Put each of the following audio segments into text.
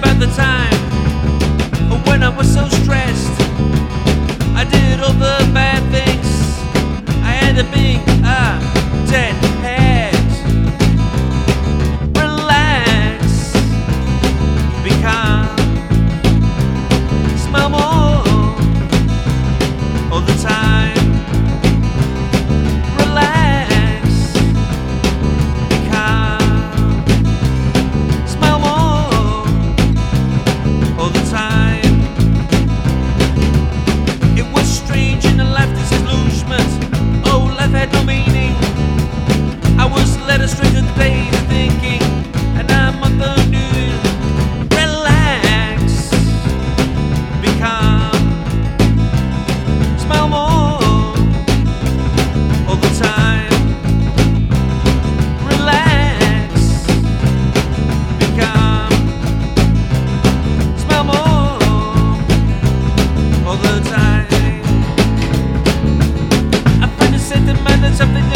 about the time when I was so stressed. I did all the bad things. I had to be a uh, deadhead. Relax, be calm. something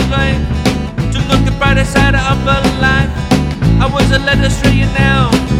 to look the brighter side of life. I was a letter straight now.